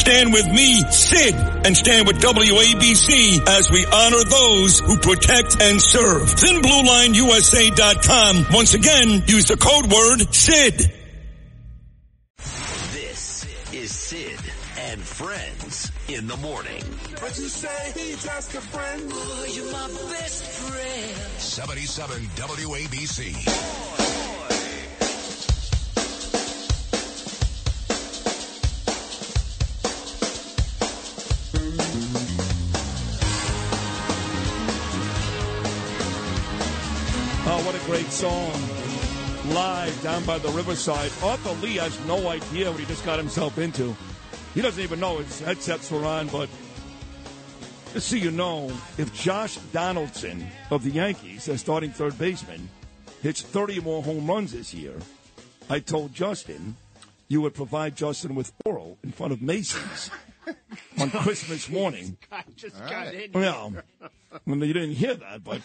Stand with me, Sid, and stand with WABC as we honor those who protect and serve. ThinBlueLineUSA.com. Once again, use the code word SID. This is Sid and Friends in the morning. What you say he's just a friend. Oh, you're my best friend. 77 WABC. Song. Live down by the riverside. Arthur Lih has no idea what he just got himself into. He doesn't even know his headsets were on, but just so you know, if Josh Donaldson of the Yankees, as starting third baseman, hits 30 more home runs this year, I told Justin you would provide Justin with oral in front of Macy's on Christmas morning. I just got in. Well, I mean, you didn't hear that, but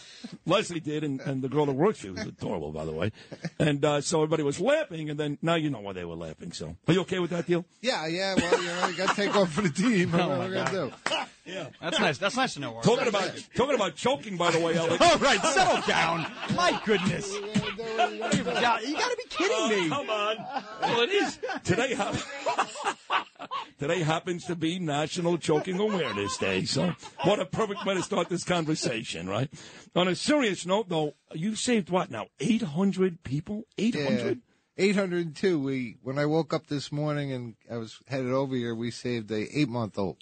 Leslie did, and, and the girl that works here was adorable, by the way. And uh, so everybody was laughing, and then now you know why they were laughing. So, are you okay with that deal? Yeah, yeah. Well, you know, you got to take one for the team. What Oh, am my I gonna God. do? Yeah. That's nice. That's nice to know. Art. Talking about talking about choking, by the way, Alex. All right, settle down. My goodness. You got to be kidding me. Come on. Well, it is today. hap- today happens to be National Choking Awareness Day. So, what a perfect way to start this conversation, right? On a serious note, though, you saved what now? Eight hundred people. Eight Yeah. hundred. 802. We when I woke up this morning and I was headed over here, we saved a eight month old.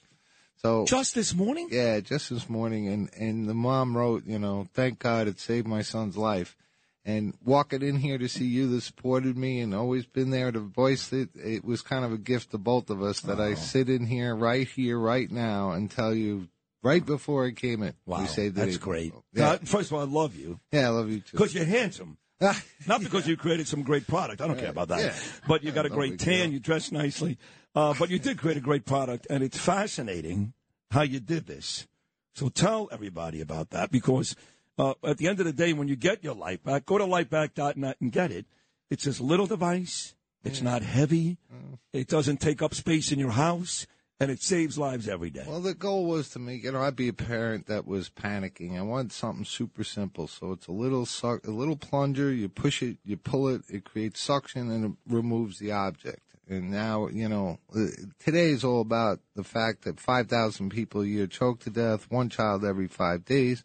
So Just this morning. yeah, just this morning, and and the mom wrote, you know, thank God it saved my son's life. And walking in here to see you that supported me and always been there to voice it, it was kind of a gift to both of us that Oh. I sit in here right here, right now, and tell you right before I came in. Wow, we saved the that's eight great. Yeah, Uh, first of all, I love you yeah, I love you too. because you're handsome. Not because you created some great product. I don't care about that. Yeah. But you got a great tan. deal. You dress nicely. Uh, but you did create a great product, and it's fascinating how you did this. So tell everybody about that because uh, at the end of the day, when you get your Lifevac, go to lifevac.net and get it. It's this little device. It's not heavy. Mm. It doesn't take up space in your house, and it saves lives every day. Well, the goal was to make, you know, I'd be a parent that was panicking. I wanted something super simple. So it's a little suck, a little plunger. You push it, you pull it, it creates suction and it removes the object. And now, you know, uh, today is all about the fact that 5,000 people a year choke to death, one child every five days.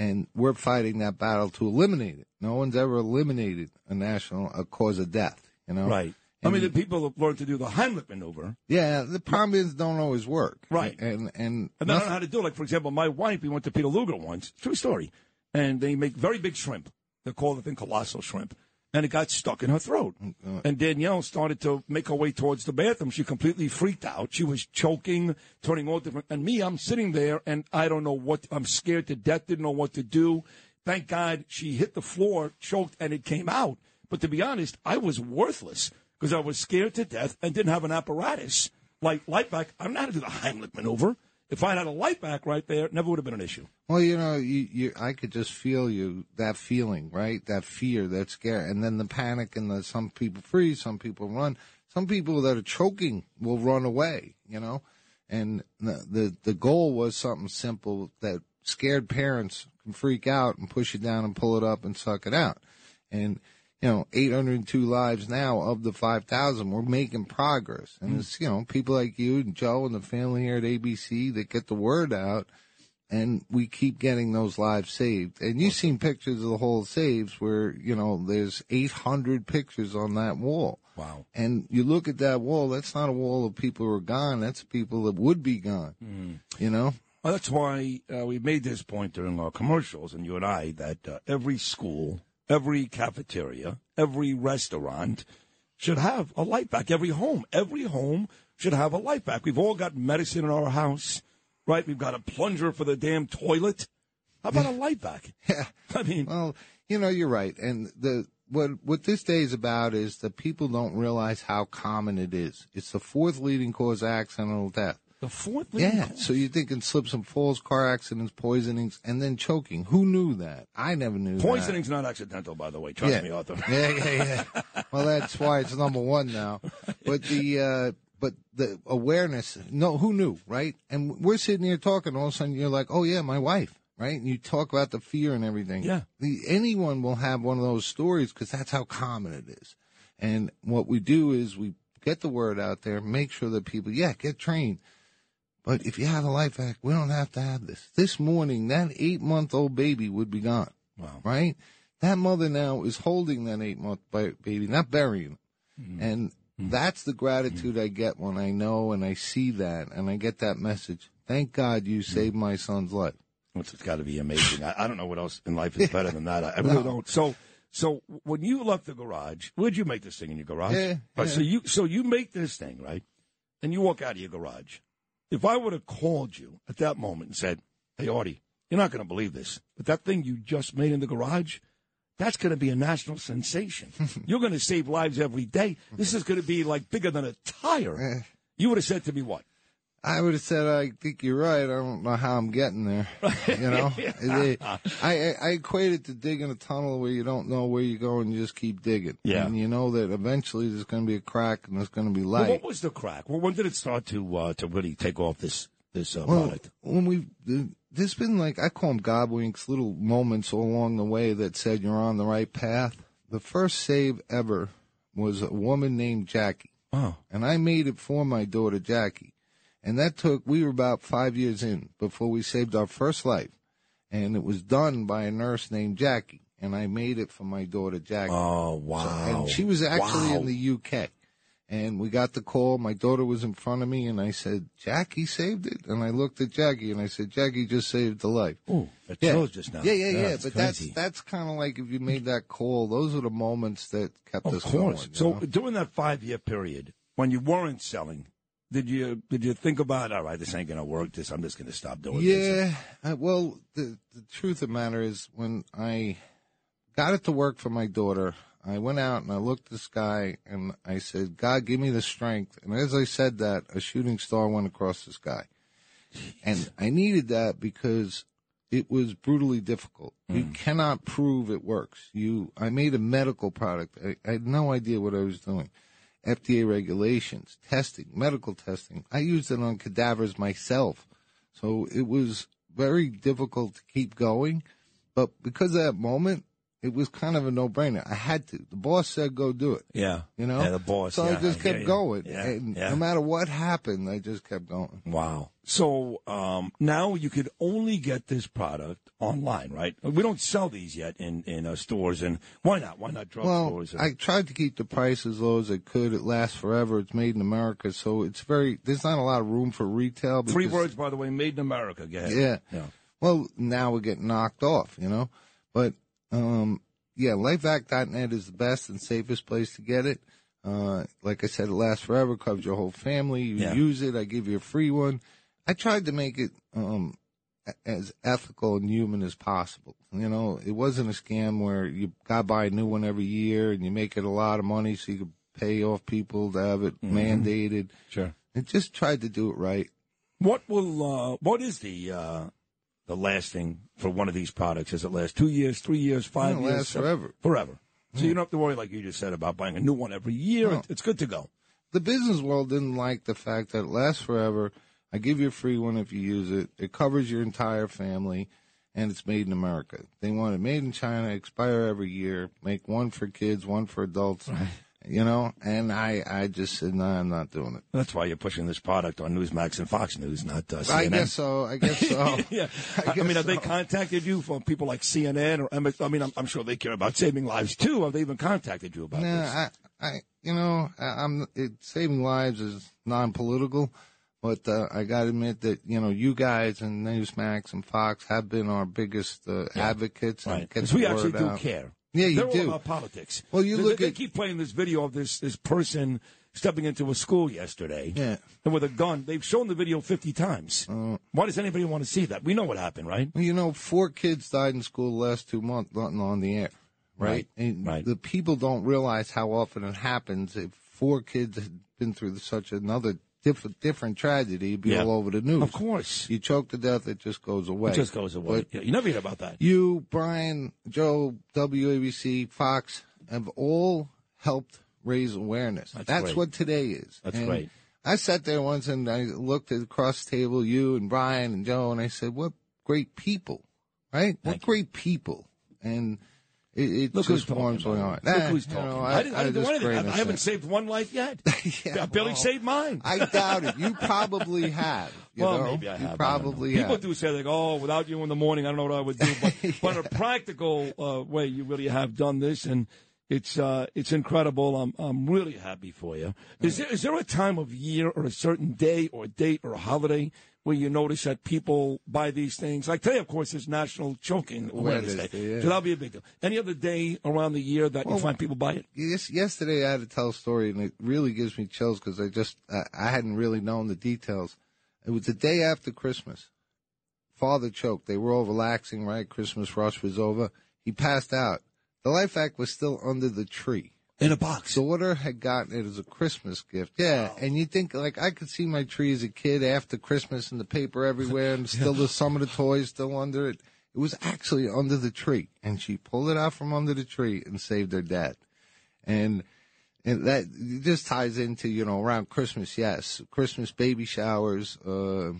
And we're fighting that battle to eliminate it. No one's ever eliminated a national, a cause of death, you know? right. I mean, the people have learned to do the Heimlich maneuver. Yeah, the problem is don't always work. Right. And, and, And they don't know how to do it. Like, for example, my wife, we went to Peter Luger once. True story. And they make very big shrimp. They call the thing colossal shrimp. And it got stuck in her throat. Oh, and Danielle started to make her way towards the bathroom. She completely freaked out. She was choking, turning all different. And me, I'm sitting there and I don't know what, I'm scared to death, didn't know what to do. Thank God she hit the floor, choked, and it came out. But to be honest, I was worthless because I was scared to death and didn't have an apparatus like Lifevac. I'm not to do the Heimlich maneuver. If I had a Lifevac right there, it never would have been an issue. Well, you know, you, you, I could just feel you, that feeling, right? That fear, that scare, and then the panic, and the, some people freeze, some people run, some people that are choking will run away, you know? And the, the, the goal was something simple that scared parents can freak out and push it down and pull it up and suck it out. And, you know, 802 lives now of the 5,000. We're making progress. And it's, you know, people like you and Joe and the family here at ABC that get the word out and we keep getting those lives saved. And you've seen pictures of the whole saves where, you know, there's 800 pictures on that wall. Wow. And you look at that wall, that's not a wall of people who are gone. That's people that would be gone. You know? Well, that's why uh, we made this point during our commercials, and you and I, that uh, every school, every cafeteria, every restaurant should have a Lifevac. Every home, every home should have a Lifevac. We've all got medicine in our house, right? We've got a plunger for the damn toilet. How about a Lifevac? Yeah. I mean, Well, you know, you're right. And the what what this day is about is that people don't realize how common it is. It's the fourth leading cause of accidental death. The fourth leading Yeah. cause. So you're thinking slips and falls, car accidents, poisonings, and then choking. Who knew that? I never knew that. Poisoning's not accidental, by the way. Trust yeah. me, Arthur. yeah, yeah, yeah. Well, that's why it's number one now. But the uh, but the awareness. No, who knew, right? And we're sitting here talking. All of a sudden, you're like, "Oh yeah, my wife." Right? And you talk about the fear and everything. Yeah. The, anyone will have one of those stories because that's how common it is. And what we do is we get the word out there, make sure that people, yeah, get trained. But if you have a Lifevac, we don't have to have this. This morning, that eight month old baby would be gone. Wow. Right? That mother now is holding that eight month baby, not burying him. Mm-hmm. And mm-hmm. that's the gratitude mm-hmm. I get when I know and I see that and I get that message. Thank God you saved my son's life. Which has got to be amazing. I, I don't know what else in life is better than that. I, I really don't. So, so when you left the garage, where'd you make this thing in your garage? Yeah, Right, So you, so you make this thing right, and you walk out of your garage. If I would have called you at that moment and said, "Hey, Artie, you're not going to believe this, but that thing you just made in the garage." That's going to be a national sensation. You're going to save lives every day. This is going to be like bigger than a tire. Eh. You would have said to me, "What? I would have said, I think you're right. I don't know how I'm getting there. You know, I, I, equate it to digging a tunnel where you don't know where you're going, you just keep digging. Yeah. And you know that eventually there's going to be a crack and there's going to be Well, light. what was the crack? Well, when did it start to uh, to really take off this this uh, Well, product? when we, there's been like, I call them godwinks, little moments along the way that said you're on the right path. The first save ever was a woman named Jackie. Oh, and I made it for my daughter Jackie. And that took, we were about five years in before we saved our first life. And it was done by a nurse named Jackie. And I made it for my daughter Jackie. oh, wow! and she was actually Wow. in the UK. And we got the call. My daughter was in front of me, and I said, Jackie saved it. And I looked at Jackie, and I said, Jackie just saved the life. It Yeah. just now. Yeah, yeah, yeah. it's but crazy. that's that's kind of like if you made that call. Those are the moments that kept of us course. going. so know? during that five year period when you weren't selling, did you did you think about all right, this ain't gonna work? This I'm just gonna stop doing this. Yeah. Uh, well, the the truth of the matter is, when I got it to work for my daughter, I went out and I looked at the sky and I said, "God, give me the strength." And as I said that, a shooting star went across the sky, and I needed that because it was brutally difficult. You cannot prove it works. You, I made a medical product. I, I had no idea what I was doing. FDA regulations, testing, medical testing. I used it on cadavers myself. So it was very difficult to keep going. But because of that moment, it was kind of a no brainer. I had to. The boss said, go do it. Yeah. You know? Yeah, the boss. So yeah, I just hear kept you. going. Yeah. And yeah. no matter what happened, I just kept going. Wow. So um, now you could only get this product online, right? We don't sell these yet in in uh, stores, and why not? Why not drug Well, stores? and- I tried to keep the price as low as I could. It lasts forever. It's made in America, so it's very. There's not a lot of room for retail. Three words, by the way, made in America. Yeah. Yeah. Well, now we're getting knocked off, you know. But um, yeah, lifevac.net is the best and safest place to get it. Uh, like I said, it lasts forever, covers your whole family. You Yeah. use it. I give you a free one. I tried to make it um, as ethical and human as possible. You know, it wasn't a scam where you got to buy a new one every year and you make it a lot of money so you could pay off people to have it mandated. Sure. It just tried to do it right. What will uh, what is the uh, the lasting for one of these products? Does it last two years, three years, five years? last seven- forever. Forever. So you hmm. don't have to worry, like you just said, about buying a new one every year. No. It's good to go. the business world didn't like the fact that it lasts forever. I give you a free one if you use it. It covers your entire family, and it's made in America. They want it made in China, expire every year, make one for kids, one for adults. You know, and I, I just said, no, I'm not doing it. That's why you're pushing this product on Newsmax and Fox News, not uh, CNN. I guess so. I guess so. yeah. I, I guess mean, have they contacted you from people like CNN or? I mean, I'm, I'm sure they care about saving lives too. Have they even contacted you about Nah, this? I, I, you know, I, I'm it, saving lives is non-political, but uh, I got to admit that you know you guys and Newsmax and Fox have been our biggest uh, advocates Right. Because we actually do out. care. Yeah, you They're all do. about politics. Well, you They- look they, at- they keep playing this video of this this person stepping into a school yesterday. Yeah. And with a gun. They've shown the video 50 times. Uh, Why does anybody want to see that? We know what happened, right? Well, you know, four kids died in school the last two months, on the air, right? Right, right. the people don't realize how often it happens. If four kids had been through such another different different tragedy, it'd be Yeah. all over the news. Of course. You choke to death, it just goes away. It just goes away. But you never hear about that. you, Brian, Joe, WABC, Fox have all helped raise awareness. That's great. what today is. That's And great. I sat there once and I looked at across the table, you and Brian and Joe, and I said, "What great people, right? what you. great people!" And it, it Look who's just warms my heart. Look who's you talking. know, I, didn't, I didn't do just anything. I, I haven't saved one life yet. Yeah, I barely well, saved mine. I doubt it. You probably have. You well, know? maybe I you have. probably I don't. People do say like, "Oh, without you in the morning, I don't know what I would do." But, but in a practical uh, way, you really have done this, and it's uh, it's incredible. I'm I'm really happy for you. Is there is there a time of year or a certain day or date or a holiday where you notice that people buy these things? Like today, of course, is National Choking Awareness Day, yeah. so that'll be a big deal. Any other day around the year that you find people buy it? Yes, yesterday I had to tell a story, and it really gives me chills because I just I, I hadn't really known the details. It was the day after Christmas. Father choked. They were all relaxing, right? Christmas rush was over. He passed out. The Lifevac was still under the tree. In a box. Daughter had gotten it as a Christmas gift. Yeah, and you think like I could see my tree as a kid after Christmas and the paper everywhere, and still the some of the toys still under it. It was actually under the tree, and she pulled it out from under the tree and saved her dad. And and that just ties into you know around Christmas, yes, Christmas baby showers. Uh,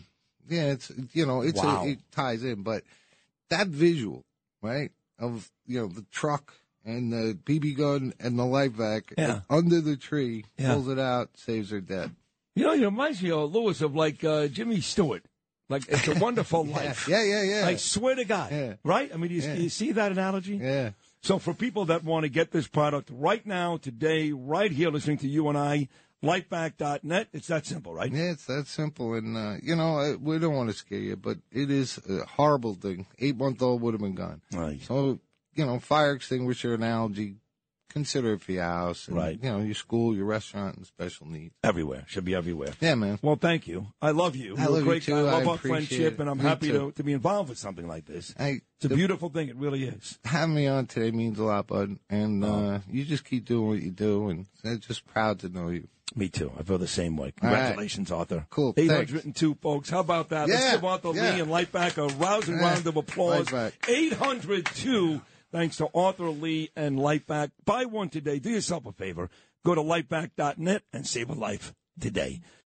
yeah, it's you know it's Wow. a, it ties in, but that visual, right, of you know the truck and the BB gun and the Lifevac Yeah. under the tree, Yeah. pulls it out, saves her dead. You know, it reminds me, of Lewis, of like uh, Jimmy Stewart. Like it's a wonderful life. Yeah, yeah, yeah, I swear to God. Yeah. Right? I mean, you, Yeah. you see that analogy? yeah. So for people that want to get this product right now, today, right here, listening to you and I, lifevac.net, it's that simple, right? Yeah, it's that simple, and uh, you know I- we don't want to scare you, but it is a horrible thing. Eight month old would have been gone. Right. So you know, fire extinguisher analogy. Consider it for your house, and, Right. You know, your school, your restaurant, and special needs. Everywhere. Should be everywhere. Yeah, man. Well, thank you. I love you. I You're love a you great too. guy. I love I our friendship, it. and I'm Me happy to, too. to be involved with something like this. Hey, It's a the- beautiful thing. It really is. having me on today means a lot, bud. And Oh. uh, you just keep doing what you do, and I'm just proud to know you. Me too. I feel the same way. All right. Congratulations, Arthur. Cool. Thanks. 802 folks. How about that? Let's give Arthur yeah. Lih and Lifevac a rousing Yeah. round of applause. Lifevac. 802. Thanks to Arthur Lih and Lifevac. Buy one today. Do yourself a favor. Go to lifevac.net and save a life today.